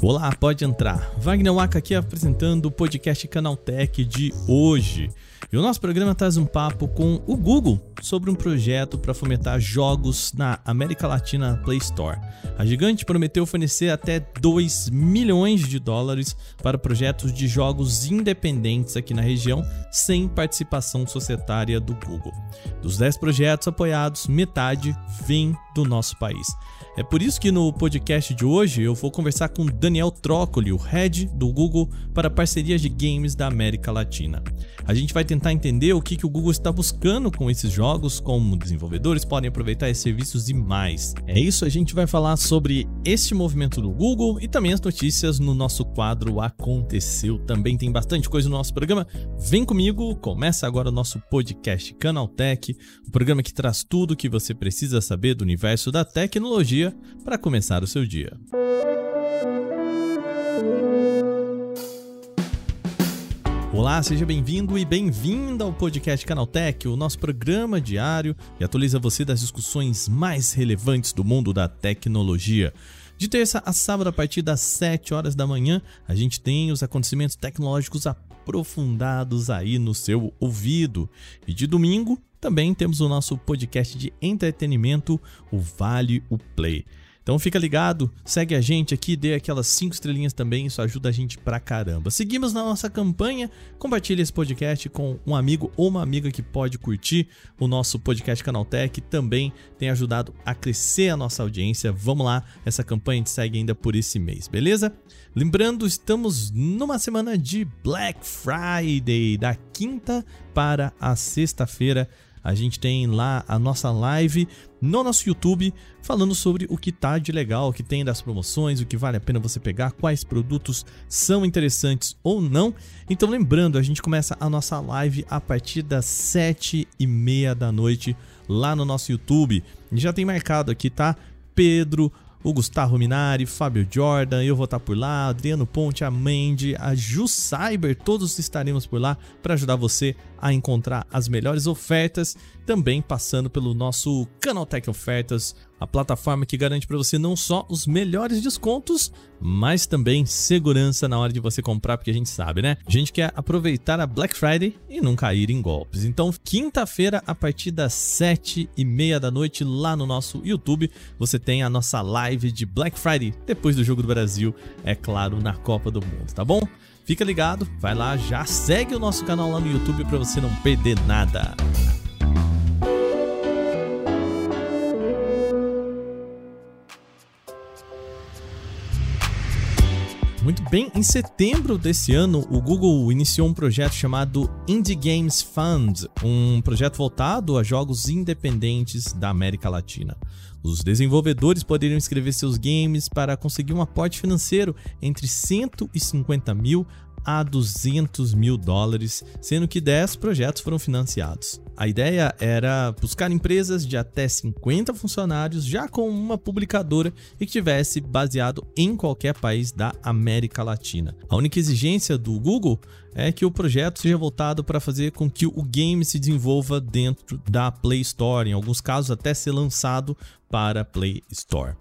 Olá, pode entrar. Wagner Waka aqui apresentando o podcast Canaltech de hoje. E o nosso programa traz um papo com o Google sobre um projeto para fomentar jogos na América Latina Play Store. A gigante prometeu fornecer até 2 milhões de dólares para projetos de jogos independentes aqui na região, sem participação societária do Google. Dos 10 projetos apoiados, metade vem do nosso país. É por isso que no podcast de hoje eu vou conversar com Daniel Trócoli, o head do Google para parcerias de games da América Latina. A gente vai tentar entender o que, que o Google está buscando com esses jogos, como desenvolvedores podem aproveitar esses serviços e mais. É isso, a gente vai falar sobre este movimento do Google e também as notícias no nosso quadro Aconteceu. Também tem bastante coisa no nosso programa. Vem comigo, começa agora o nosso podcast Canaltech, o programa que traz tudo o que você precisa saber do universo da tecnologia para começar o seu dia. Olá, seja bem-vindo e bem-vinda ao podcast Canaltech, o nosso programa diário que atualiza você das discussões mais relevantes do mundo da tecnologia. De terça a sábado, a partir das 7 horas da manhã, a gente tem os acontecimentos tecnológicos aprofundados aí no seu ouvido. E de domingo, também temos o nosso podcast de entretenimento, o Vale o Play. Então fica ligado, segue a gente aqui, dê aquelas 5 estrelinhas também, isso ajuda a gente pra caramba. Seguimos na nossa campanha, compartilhe esse podcast com um amigo ou uma amiga que pode curtir o nosso podcast Canaltech, também tem ajudado a crescer a nossa audiência. Vamos lá, essa campanha a gente segue ainda por esse mês, beleza? Lembrando, estamos numa semana de Black Friday, da quinta para a sexta-feira a gente tem lá a nossa live no nosso YouTube falando sobre o que tá de legal, o que tem das promoções, o que vale a pena você pegar, quais produtos são interessantes ou não. Então lembrando, a gente começa a nossa live a partir das sete e meia da noite lá no nosso YouTube. Já tem marcado aqui, tá? Pedro, o Gustavo Minari, Fábio Jordan, eu vou estar por lá, Adriano Ponte, a Mandy, a Ju Cyber, todos estaremos por lá para ajudar você a encontrar as melhores ofertas, também passando pelo nosso Canaltech Ofertas, a plataforma que garante para você não só os melhores descontos, mas também segurança na hora de você comprar, porque a gente sabe, né? A gente quer aproveitar a Black Friday e não cair em golpes. Então, quinta-feira, a partir das sete e meia da noite, lá no nosso YouTube, você tem a nossa live de Black Friday, depois do Jogo do Brasil, é claro, na Copa do Mundo, tá bom? Fica ligado, vai lá, já segue o nosso canal lá no YouTube para você não perder nada. Muito bem, em setembro desse ano, o Google iniciou um projeto chamado Indie Games Fund, um projeto voltado a jogos independentes da América Latina. Os desenvolvedores poderiam escrever seus games para conseguir um aporte financeiro entre 150 mil a 200 mil dólares, sendo que 10 projetos foram financiados. A ideia era buscar empresas de até 50 funcionários, já com uma publicadora e que tivesse baseado em qualquer país da América Latina. A única exigência do Google é que o projeto seja voltado para fazer com que o game se desenvolva dentro da Play Store, em alguns casos até ser lançado para Play Store.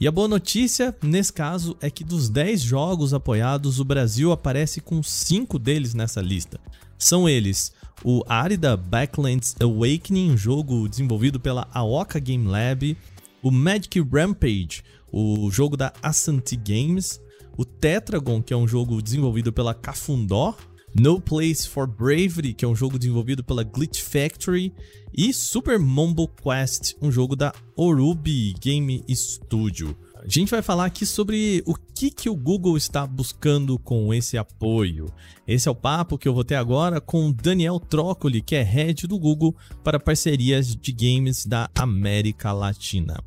E a boa notícia nesse caso é que dos 10 jogos apoiados, o Brasil aparece com 5 deles nessa lista. São eles o Arida Backlands Awakening, um jogo desenvolvido pela Aoka Game Lab, o Magic Rampage, o jogo da Asante Games, o Tetragon, que é um jogo desenvolvido pela Cafundó, No Place for Bravery, que é um jogo desenvolvido pela Glitch Factory, e Super Mumble Quest, um jogo da Orubi Game Studio. A gente vai falar aqui sobre o que, que o Google está buscando com esse apoio. Esse é o papo que eu vou ter agora com Daniel Trócoli, que é head do Google para parcerias de games da América Latina.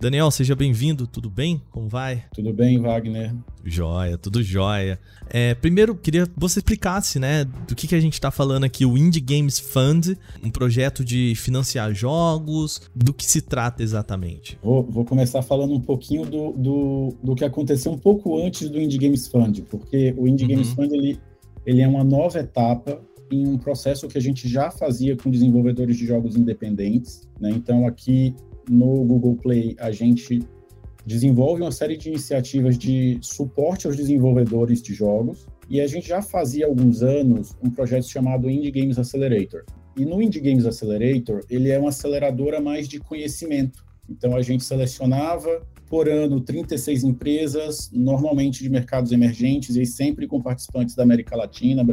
Daniel, seja bem-vindo, tudo bem? Como vai? Tudo bem, Wagner. Joia, tudo joia. É, primeiro, queria que você explicasse, né, do que, que a gente está falando aqui, o Indie Games Fund, um projeto de financiar jogos, do que se trata exatamente? Vou, vou começar falando um pouquinho do, do, do, que aconteceu um pouco antes do Indie Games Fund, porque o Indie uhum. Games Fund, ele, ele é uma nova etapa em um processo que a gente já fazia com desenvolvedores de jogos independentes, né? Então, aqui no Google Play a gente desenvolve uma série de iniciativas de suporte aos desenvolvedores de jogos e a gente já fazia há alguns anos um projeto chamado Indie Games Accelerator. E no Indie Games Accelerator, ele é uma aceleradora mais de conhecimento. Então a gente selecionava por ano 36 empresas, normalmente de mercados emergentes e sempre com participantes da América Latina,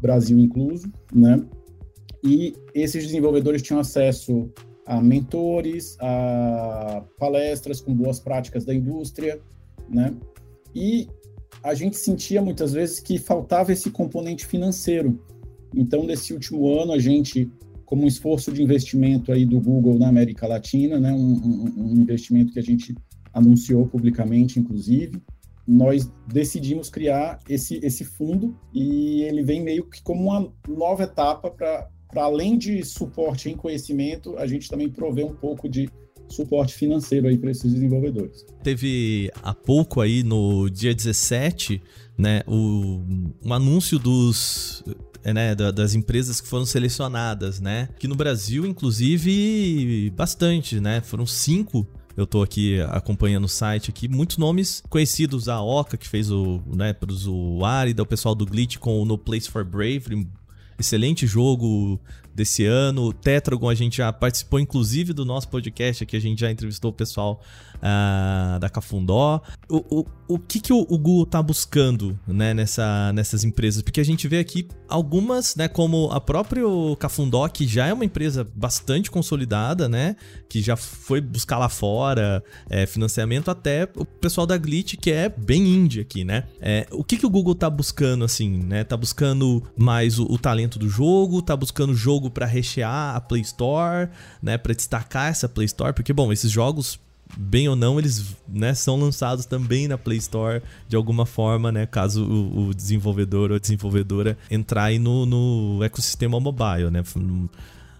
Brasil incluso, né? E esses desenvolvedores tinham acesso a mentores, a palestras com boas práticas da indústria, né? E a gente sentia muitas vezes que faltava esse componente financeiro. Então, nesse último ano, a gente, como um esforço de investimento aí do Google na América Latina, né, um, um, um investimento que a gente anunciou publicamente, inclusive, nós decidimos criar esse, esse fundo e ele vem meio que como uma nova etapa para para além de suporte em conhecimento, a gente também provê um pouco de suporte financeiro aí para esses desenvolvedores. Teve há pouco aí no dia 17, né, o, um anúncio dos é, né, das empresas que foram selecionadas, né? Que no Brasil, inclusive, bastante, né? Foram cinco eu tô aqui acompanhando o site aqui, muitos nomes conhecidos, a Oca, que fez o, né, para o usuário, o pessoal do Glitch com o No Place for Bravery, excelente jogo desse ano. Tetragon a gente já participou, inclusive, do nosso podcast aqui, a gente já entrevistou o pessoal uh, da Cafundó. O, o, o que, que o, o, Google tá buscando né, nessa, nessas empresas? Porque a gente vê aqui algumas, né, como a própria Cafundó, que já é uma empresa bastante consolidada, né, que já foi buscar lá fora é, financiamento, até o pessoal da Glitch, que é bem indie aqui, né? É, o que, que o Google tá buscando, assim, né? Tá buscando mais o, o talento do jogo, tá buscando jogo para rechear a Play Store, né, para destacar essa Play Store, porque bom, esses jogos bem ou não, eles né, são lançados também na Play Store de alguma forma, né? Caso o, o desenvolvedor ou desenvolvedora entrar aí no, no ecossistema mobile, né?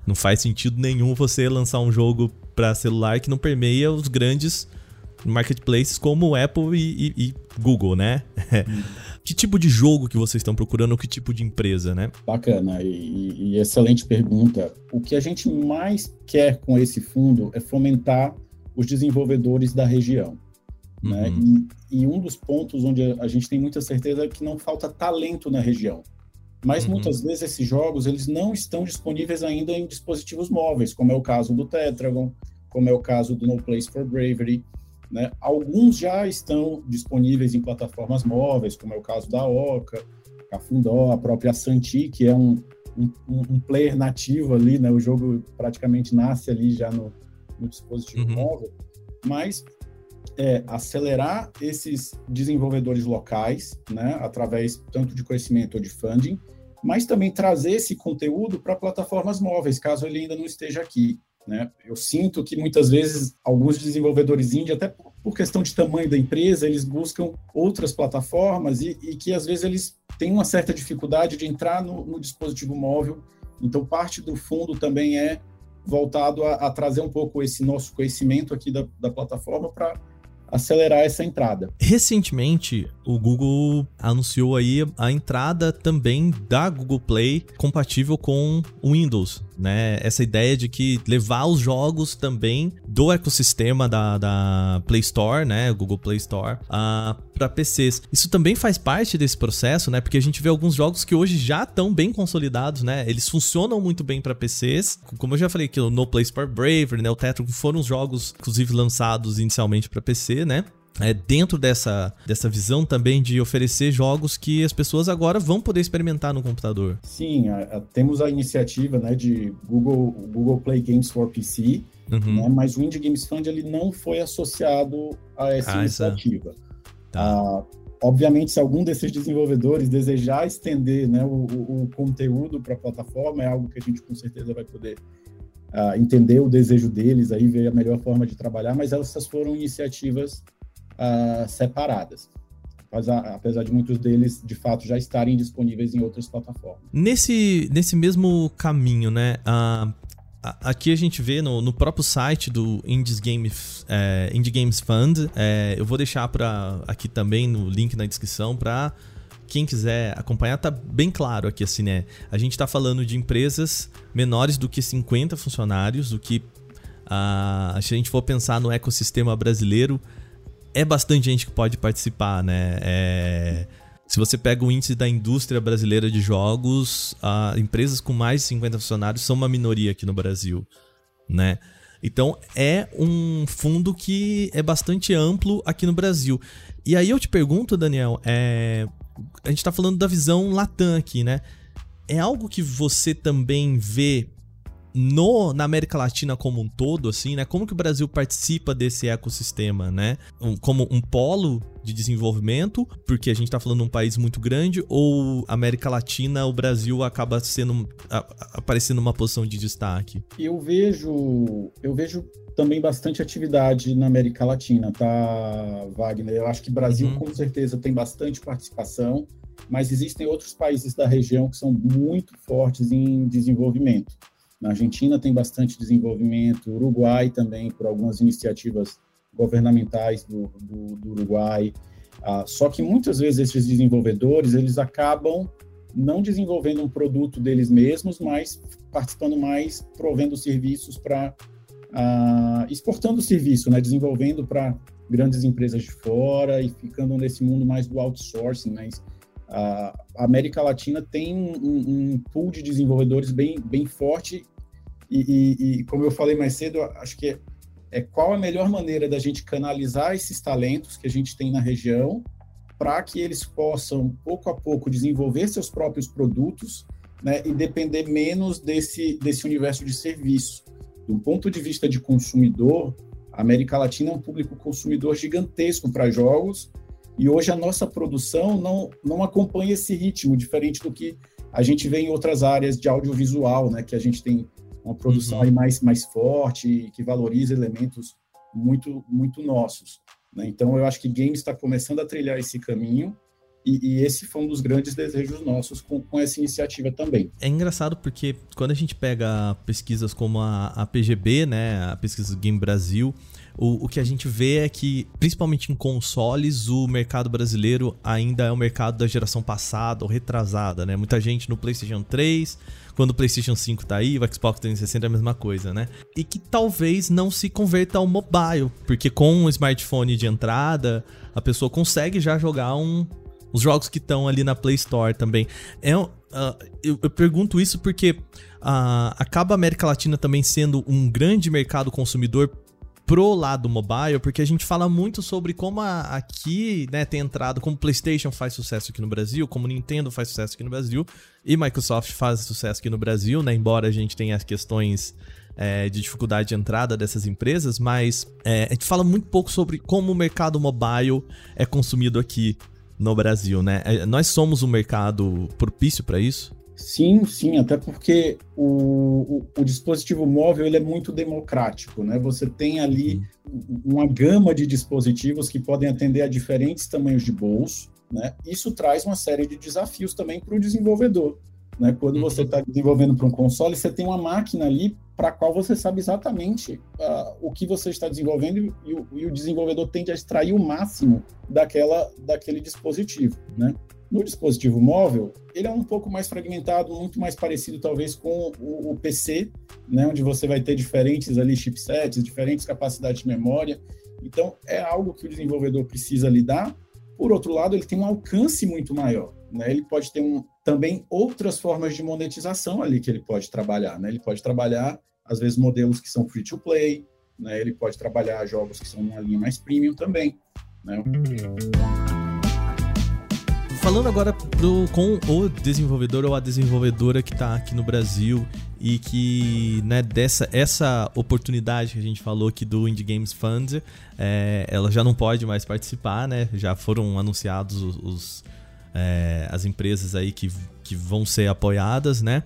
Não, faz sentido nenhum você lançar um jogo para celular que não permeia os grandes marketplaces como Apple e, e, e Google, né? Que tipo de jogo que vocês estão procurando, que tipo de empresa, né? Bacana e, e excelente pergunta. O que a gente mais quer com esse fundo é fomentar os desenvolvedores da região. Né? Uhum. Né? E, e, um dos pontos onde a gente tem muita certeza é que não falta talento na região. Mas uhum. muitas vezes esses jogos eles não estão disponíveis ainda em dispositivos móveis, como é o caso do Tetragon, como é o caso do No Place for Bravery. Né? Alguns já estão disponíveis em plataformas móveis, como é o caso da Oca, Cafundó, a própria Santi, que é um, um, um player nativo ali, né? o jogo praticamente nasce ali já no, no dispositivo uhum. móvel, mas é, acelerar esses desenvolvedores locais, né, através tanto de conhecimento ou de funding, mas também trazer esse conteúdo para plataformas móveis, caso ele ainda não esteja aqui. Né? Eu sinto que muitas vezes alguns desenvolvedores indie, até por questão de tamanho da empresa, eles buscam outras plataformas e, e que às vezes eles têm uma certa dificuldade de entrar no, no dispositivo móvel. Então, parte do fundo também é voltado a, a, trazer um pouco esse nosso conhecimento aqui da, da plataforma para acelerar essa entrada. Recentemente, o Google anunciou aí a entrada também da Google Play compatível com o Windows, né? Essa ideia de que levar os jogos também do ecossistema da, da Play Store, né? Google Play Store, uh, para PCs. Isso também faz parte desse processo, né? Porque a gente vê alguns jogos que hoje já estão bem consolidados, né? Eles funcionam muito bem para PCs. Como eu já falei que o No Place for Bravery, né? O Tetro foram jogos, inclusive, lançados inicialmente para Né? é, dentro dessa, dessa visão também de oferecer jogos que as pessoas agora vão poder experimentar no computador. Sim, a, a, temos a iniciativa né, de Google, Google Play Games for PC, uhum. né, mas o Indie Games Fund ele não foi associado a essa ah, iniciativa. Essa... Tá. Ah, obviamente, se algum desses desenvolvedores desejar estender né, o, o, o conteúdo para a plataforma, é algo que a gente com certeza vai poder uh, entender o desejo deles, aí ver a melhor forma de trabalhar, mas essas foram iniciativas uh, separadas. Apesar de muitos deles, de fato, já estarem disponíveis em outras plataformas. Nesse, nesse mesmo caminho, né? Uh, aqui a gente vê no, no próprio site do Indies Game, é, Indie Games Fund. É, eu vou deixar para aqui também no link na descrição para quem quiser acompanhar, tá bem claro aqui assim, né? A gente tá falando de empresas menores do que 50 funcionários, do que Uh, se a gente for pensar no ecossistema brasileiro, é bastante gente que pode participar, né? É, se você pega o índice da indústria brasileira de jogos, uh, empresas com mais de 50 funcionários são uma minoria aqui no Brasil, né? Então é um fundo que é bastante amplo aqui no Brasil. E aí eu te pergunto, Daniel, é, a gente está falando da visão Latam aqui, né? É algo que você também vê no, na América Latina como um todo, assim, né? Como que o Brasil participa desse ecossistema, né? Um, como um polo de desenvolvimento, porque a gente está falando de um país muito grande, ou América Latina, o Brasil acaba sendo aparecendo uma posição de destaque? Eu vejo, eu vejo também bastante atividade na América Latina, tá, Wagner? Eu acho que o Brasil uhum. com certeza tem bastante participação, mas existem outros países da região que são muito fortes em desenvolvimento. Na Argentina tem bastante desenvolvimento, Uruguai também, por algumas iniciativas governamentais do, do, do Uruguai. Ah, só que muitas vezes esses desenvolvedores eles acabam não desenvolvendo um produto deles mesmos, mas participando mais, provendo serviços para ah, exportando o serviço, né, desenvolvendo para grandes empresas de fora e ficando nesse mundo mais do outsourcing, mas a América Latina tem um, um pool de desenvolvedores bem, bem forte e, e, e, como eu falei mais cedo, acho que é, é, qual a melhor maneira da gente canalizar esses talentos que a gente tem na região para que eles possam, pouco a pouco, desenvolver seus próprios produtos né, e depender menos desse, desse universo de serviço. Do ponto de vista de consumidor, a América Latina é um público consumidor gigantesco para jogos e hoje a nossa produção não, não acompanha esse ritmo, diferente do que a gente vê em outras áreas de audiovisual, né, que a gente tem uma produção uhum. mais, mais forte, que valoriza elementos muito, muito nossos. Né? Então, eu acho que games está começando a trilhar esse caminho, e, e, esse foi um dos grandes desejos nossos com, com, essa iniciativa também. É engraçado porque quando a gente pega pesquisas como a, a PGB, né, a pesquisa do Game Brasil, o, o que a gente vê é que, principalmente em consoles, o mercado brasileiro ainda é o mercado da geração passada ou retrasada, né? Muita gente no PlayStation 3, quando o PlayStation 5 tá aí, o Xbox 360 é a mesma coisa, né? E que talvez não se converta ao mobile, porque com um smartphone de entrada, a pessoa consegue já jogar um, os jogos que estão ali na Play Store também. É, uh, eu, eu, pergunto isso porque uh, acaba a América Latina também sendo um grande mercado consumidor pro lado mobile, porque a gente fala muito sobre como a, aqui, né, tem entrado, como PlayStation faz sucesso aqui no Brasil, como Nintendo faz sucesso aqui no Brasil, e Microsoft faz sucesso aqui no Brasil, né, embora a gente tenha as questões é, de dificuldade de entrada dessas empresas, mas é, a gente fala muito pouco sobre como o mercado mobile é consumido aqui no Brasil, né? É, nós somos um mercado propício para isso? Sim, sim, até porque o, o, o, dispositivo móvel ele é muito democrático, né? Você tem ali uhum. uma gama de dispositivos que podem atender a diferentes tamanhos de bolso, né? Isso traz uma série de desafios também para o desenvolvedor, né? Quando uhum. você está desenvolvendo para um console, você tem uma máquina ali para a qual você sabe exatamente uh, o que você está desenvolvendo e o, e o desenvolvedor tende a extrair o máximo daquela, daquele dispositivo, né? No dispositivo móvel, ele é um pouco mais fragmentado, muito mais parecido talvez com o, o PC, né, onde você vai ter diferentes ali chipsets, diferentes capacidades de memória. Então, é algo que o desenvolvedor precisa lidar. Por outro lado, ele tem um alcance muito maior. Né? Ele pode ter um, também outras formas de monetização ali que ele pode trabalhar. Né? Ele pode trabalhar, às vezes, modelos que são free to play, né? ele pode trabalhar jogos que são uma linha mais premium também. Né? Falando agora com o desenvolvedor ou a desenvolvedora que está aqui no Brasil e que, né, dessa essa oportunidade que a gente falou aqui do Indie Games Fund, é, ela já não pode mais participar, né? Já foram anunciados os, os é, as empresas aí que, que vão ser apoiadas, né?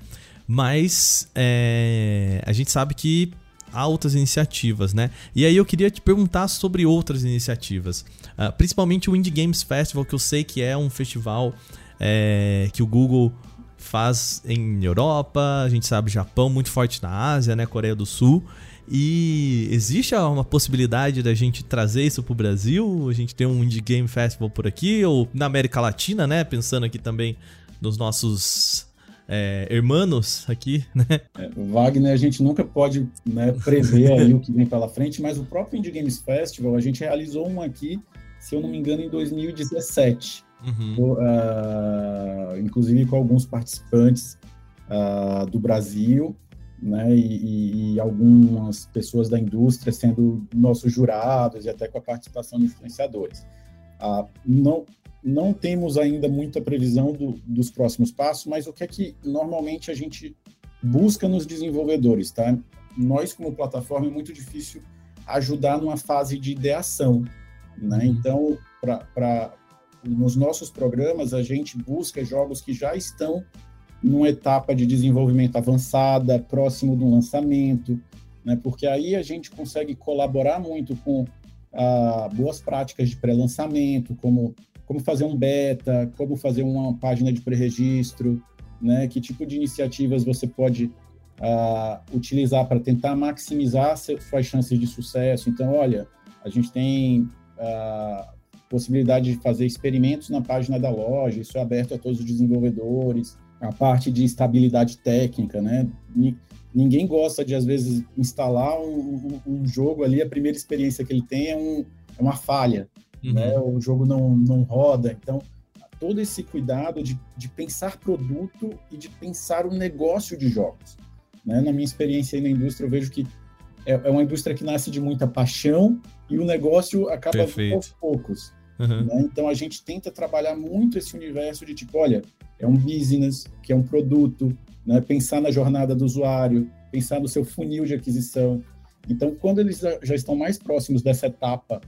Mas é, a gente sabe que outras iniciativas, né? E aí eu queria te perguntar sobre outras iniciativas, uh, principalmente o Indie Games Festival, que eu sei que é um festival é, que o Google faz em Europa, a gente sabe Japão, muito forte na Ásia, né? Coreia do Sul. E existe uma possibilidade da gente trazer isso para o Brasil? A gente ter um Indie Game Festival por aqui, ou na América Latina, né? Pensando aqui também nos nossos é, hermanos aqui, né? É, Wagner, a gente nunca pode né, prever aí o que vem pela frente, mas o próprio Indie Games Festival, a gente realizou um aqui, se eu não me engano, em 2017. Uhum. Uh, inclusive com alguns participantes uh, do Brasil, né, e, e, algumas pessoas da indústria sendo nossos jurados e até com a participação de influenciadores. Uh, não, não temos ainda muita previsão do, dos próximos passos, mas o que é que normalmente a gente busca nos desenvolvedores, tá? Nós, como plataforma, é muito difícil ajudar numa fase de ideação, né? Uhum. Então, para nos nossos programas, a gente busca jogos que já estão numa etapa de desenvolvimento avançada, próximo do lançamento, né? Porque aí a gente consegue colaborar muito com ah, boas práticas de pré-lançamento, como como fazer um beta, como fazer uma página de pré-registro, né? Que tipo de iniciativas você pode uh, utilizar para tentar maximizar suas chances de sucesso. Então, olha, a gente tem uh, possibilidade de fazer experimentos na página da loja, isso é aberto a todos os desenvolvedores. A parte de estabilidade técnica, né? Ninguém gosta de, às vezes, instalar um, um, um jogo ali, a primeira experiência que ele tem é, um, é uma falha uhum. né? O jogo não, não roda. Então, todo esse cuidado de, de pensar produto e de pensar o negócio de jogos. Né? Na minha experiência aí na indústria, eu vejo que é, é uma indústria que nasce de muita paixão e o negócio acaba aos poucos. Uhum. Né? Então, a gente tenta trabalhar muito esse universo de tipo, olha, é um business, que é um produto, né? pensar na jornada do usuário, pensar no seu funil de aquisição. Então, quando eles já estão mais próximos dessa etapa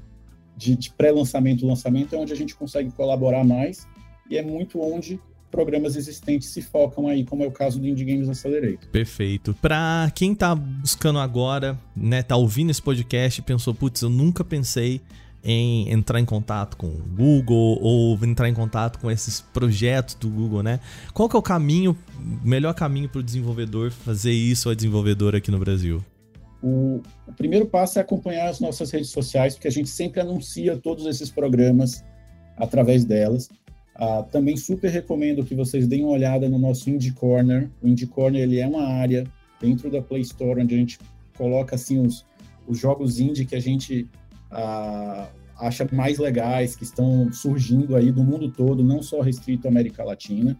de, de pré-lançamento lançamento é onde a gente consegue colaborar mais e é muito onde programas existentes se focam aí, como é o caso do Indie Games Accelerator. Perfeito. Para quem tá buscando agora, né, tá ouvindo esse podcast e pensou, putz, eu nunca pensei em entrar em contato com o Google ou entrar em contato com esses projetos do Google, né? Qual que é o caminho, melhor caminho para o desenvolvedor fazer isso, a desenvolvedora aqui no Brasil? O, o, primeiro passo é acompanhar as nossas redes sociais, porque a gente sempre anuncia todos esses programas através delas. Ah, também super recomendo que vocês deem uma olhada no nosso Indie Corner. O Indie Corner ele é uma área dentro da Play Store onde a gente coloca assim os, os jogos indie que a gente ah, acha mais legais, que estão surgindo aí do mundo todo, não só restrito à América Latina.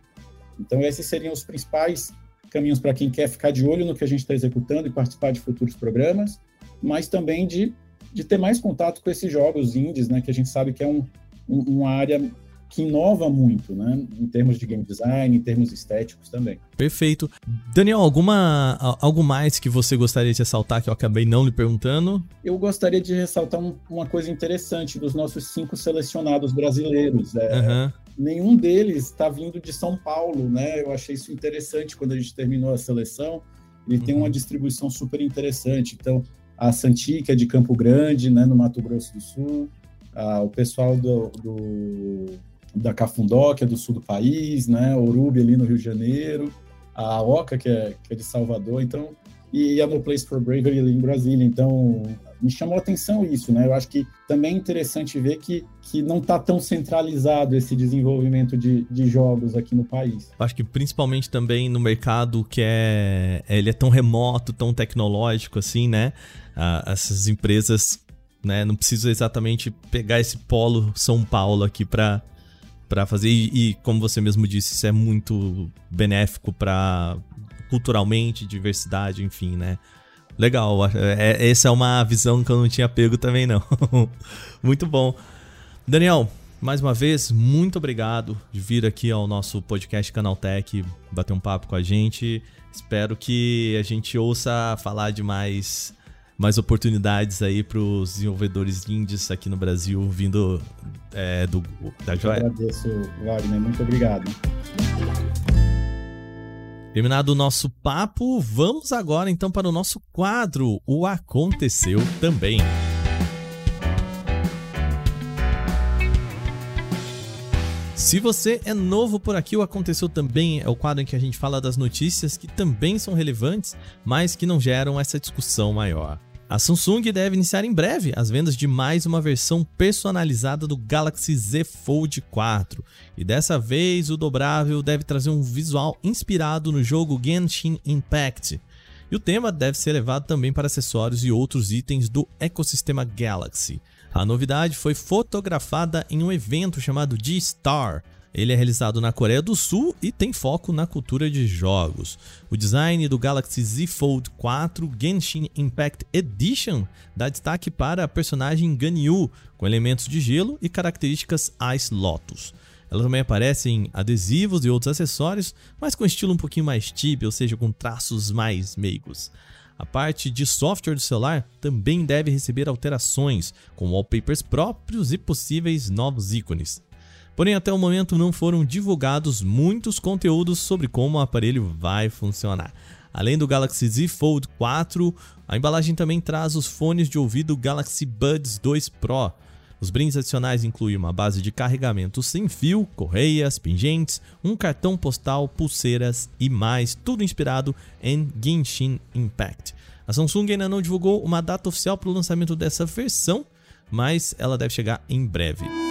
Então esses seriam os principais caminhos para quem quer ficar de olho no que a gente está executando e participar de futuros programas, mas também de, de ter mais contato com esses jogos indies, né, que a gente sabe que é um, um, uma área que inova muito, né, em termos de game design, em termos estéticos também. Perfeito. Daniel, alguma algo mais que você gostaria de ressaltar que eu acabei não lhe perguntando? Eu gostaria de ressaltar um, uma coisa interessante dos nossos cinco selecionados brasileiros. É, uhum nenhum deles está vindo de São Paulo, né? Eu achei isso interessante quando a gente terminou a seleção. Ele uhum. tem uma uhum. distribuição super interessante. Então, a Santica é de Campo Grande, né, no Mato Grosso do Sul, ah, o pessoal do, do, da Cafundó, que é do sul do país, né, Urube ali no Rio de Janeiro, a Oca, que é, que é de Salvador, então, e a No Place for Bravery ali em Brasília. Então, me chamou a atenção isso, né? Eu acho que também é interessante ver que, que não está tão centralizado esse desenvolvimento de, de jogos aqui no país. Acho que principalmente também no mercado que é ele é tão remoto, tão tecnológico assim, né? Ah, essas empresas, né? Não precisam exatamente pegar esse polo São Paulo aqui para para fazer e, e, como você mesmo disse, isso é muito benéfico para culturalmente, diversidade, enfim, né? Legal, é, é, essa é uma visão que eu não tinha pego também não. muito bom. Daniel, mais uma vez, muito obrigado de vir aqui ao nosso podcast Canaltech, bater um papo com a gente. Espero que a gente ouça falar de mais, mais oportunidades aí para os desenvolvedores indies aqui no Brasil, vindo é, do, da Joia. Agradeço, Wagner, muito obrigado. Terminado o nosso papo, vamos agora então para o nosso quadro O Aconteceu Também. Se você é novo por aqui, o Aconteceu Também é o quadro em que a gente fala das notícias que também são relevantes, mas que não geram essa discussão maior. A Samsung deve iniciar em breve as vendas de mais uma versão personalizada do Galaxy Z Fold 4. E dessa vez o dobrável deve trazer um visual inspirado no jogo Genshin Impact. E o tema deve ser levado também para acessórios e outros itens do ecossistema Galaxy. A novidade foi fotografada em um evento chamado G-Star, ele é realizado na Coreia do Sul e tem foco na cultura de jogos. O design do Galaxy Z Fold 4 Genshin Impact Edition dá destaque para a personagem Ganyu, com elementos de gelo e características Ice Lotus. Ela também aparece em adesivos e outros acessórios, mas com estilo um pouquinho mais tibia, ou seja, com traços mais meigos. A parte de software do celular também deve receber alterações, com wallpapers próprios e possíveis novos ícones. Porém, até o momento não foram divulgados muitos conteúdos sobre como o aparelho vai funcionar. Além do Galaxy Z Fold 4, a embalagem também traz os fones de ouvido Galaxy Buds 2 Pro. Os brindes adicionais incluem uma base de carregamento sem fio, correias, pingentes, um cartão postal, pulseiras e mais, tudo inspirado em Genshin Impact. A Samsung ainda não divulgou uma data oficial para o lançamento dessa versão, mas ela deve chegar em breve.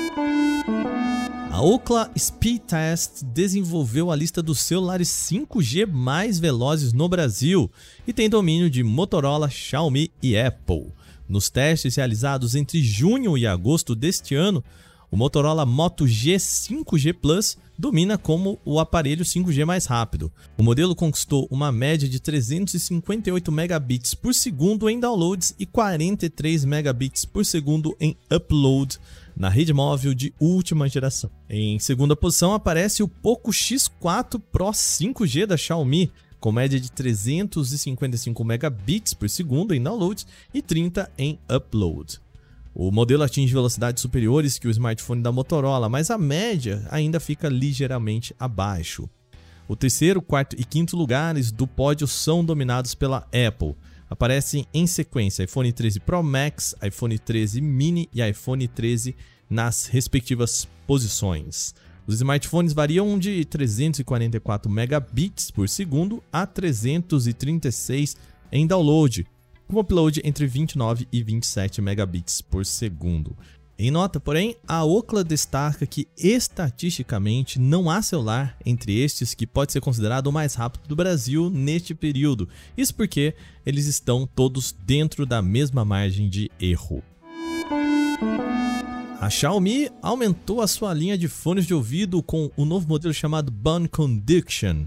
A Ookla Speed Test desenvolveu a lista dos celulares 5G mais velozes no Brasil e tem domínio de Motorola, Xiaomi e Apple. Nos testes realizados entre junho e agosto deste ano, o Motorola Moto G 5G Plus domina como o aparelho 5G mais rápido. O modelo conquistou uma média de 358 megabits por segundo em downloads e 43 megabits por segundo em upload na rede móvel de última geração. Em segunda posição aparece o Poco X4 Pro 5G da Xiaomi, com média de 355 megabits por segundo em download e 30 em upload. O modelo atinge velocidades superiores que o smartphone da Motorola, mas a média ainda fica ligeiramente abaixo. O terceiro, quarto e quinto lugares do pódio são dominados pela Apple, aparecem em sequência iPhone 13 Pro Max, iPhone 13 Mini e iPhone 13 nas respectivas posições. Os smartphones variam de 344 megabits por segundo a 336 em download, com upload entre 29 e 27 megabits por segundo. Em nota, porém, a Ocla destaca que estatisticamente não há celular entre estes que pode ser considerado o mais rápido do Brasil neste período. Isso porque eles estão todos dentro da mesma margem de erro. A Xiaomi aumentou a sua linha de fones de ouvido com o novo modelo chamado Bone Conduction.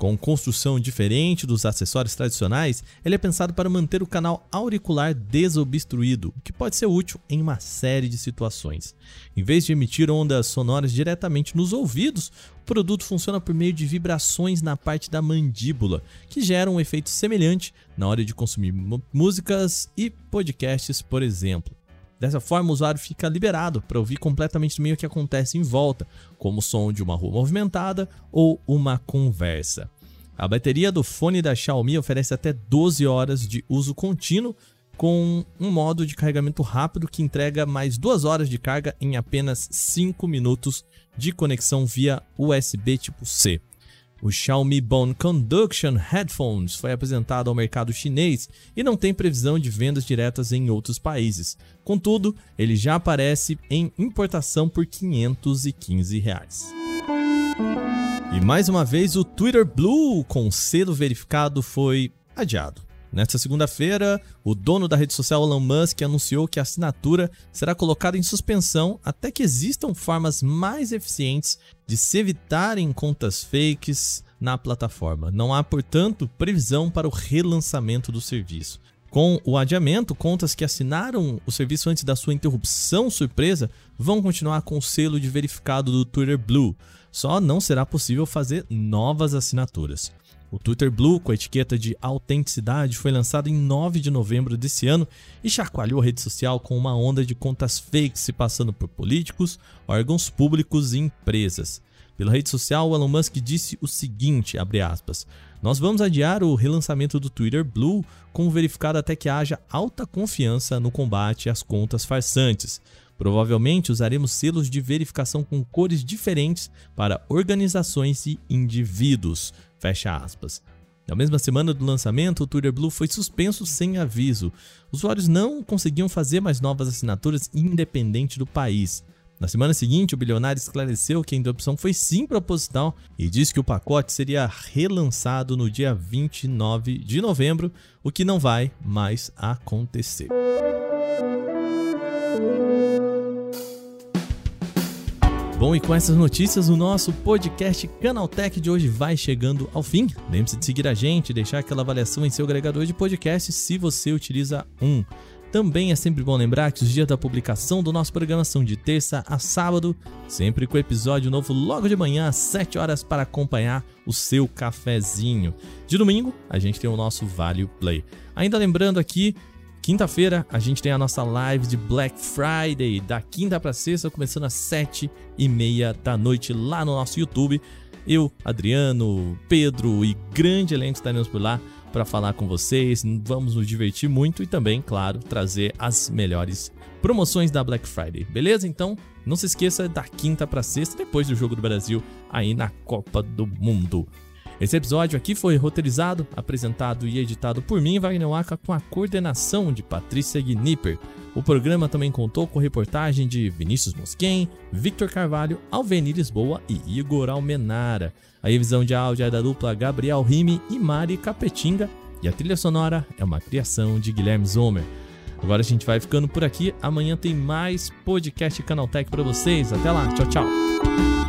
Com construção diferente dos acessórios tradicionais, ele é pensado para manter o canal auricular desobstruído, o que pode ser útil em uma série de situações. Em vez de emitir ondas sonoras diretamente nos ouvidos, o produto funciona por meio de vibrações na parte da mandíbula, que geram um efeito semelhante na hora de consumir músicas e podcasts, por exemplo. Dessa forma, o usuário fica liberado para ouvir completamente o meio que acontece em volta, como o som de uma rua movimentada ou uma conversa. A bateria do fone da Xiaomi oferece até 12 horas de uso contínuo, com um modo de carregamento rápido que entrega mais 2 horas de carga em apenas 5 minutos de conexão via USB tipo C. O Xiaomi Bone Conduction Headphones foi apresentado ao mercado chinês e não tem previsão de vendas diretas em outros países. Contudo, ele já aparece em importação por 515 reais. E mais uma vez, o Twitter Blue com selo verificado foi adiado. Nesta segunda-feira, o dono da rede social Elon Musk anunciou que a assinatura será colocada em suspensão até que existam formas mais eficientes de se evitarem contas fakes na plataforma. Não há, portanto, previsão para o relançamento do serviço. Com o adiamento, contas que assinaram o serviço antes da sua interrupção surpresa vão continuar com o selo de verificado do Twitter Blue. Só não será possível fazer novas assinaturas. O Twitter Blue, com a etiqueta de autenticidade, foi lançado em 9 de novembro desse ano e chacoalhou a rede social com uma onda de contas fakes se passando por políticos, órgãos públicos e empresas. Pela rede social, o Elon Musk disse o seguinte, aspas, nós vamos adiar o relançamento do Twitter Blue como verificado até que haja alta confiança no combate às contas farsantes. Provavelmente usaremos selos de verificação com cores diferentes para organizações e indivíduos. Fecha aspas. Na mesma semana do lançamento, o Twitter Blue foi suspenso sem aviso. Os usuários não conseguiam fazer mais novas assinaturas independente do país. Na semana seguinte, o bilionário esclareceu que a interrupção foi sim proposital e disse que o pacote seria relançado no dia 29 de novembro, o que não vai mais acontecer. Bom, e com essas notícias, o nosso podcast Canaltech de hoje vai chegando ao fim. Lembre-se de seguir a gente deixar aquela avaliação em seu agregador de podcast se você utiliza um. Também é sempre bom lembrar que os dias da publicação do nosso programa são de terça a sábado, sempre com episódio novo logo de manhã às 7 horas para acompanhar o seu cafezinho. De domingo, a gente tem o nosso Vale Play. Ainda lembrando aqui, quinta-feira a gente tem a nossa live de Black Friday, da quinta para sexta, começando às 7 e meia da noite lá no nosso YouTube. Eu, Adriano, Pedro e grande elenco estaremos por lá para falar com vocês. Vamos nos divertir muito e também, claro, trazer as melhores promoções da Black Friday. Beleza? Então, não se esqueça da quinta para sexta, depois do Jogo do Brasil, aí na Copa do Mundo. Esse episódio aqui foi roteirizado, apresentado e editado por mim, Wagner Waka, com a coordenação de Patrícia Gnipper. O programa também contou com reportagem de Vinícius Mosquen, Victor Carvalho, Alvenir Lisboa e Igor Almenara. A revisão de áudio é da dupla Gabriel Rime e Mari Capetinga, e a trilha sonora é uma criação de Guilherme Zomer. Agora a gente vai ficando por aqui. Amanhã tem mais podcast Canaltech para vocês. Até lá. Tchau, tchau.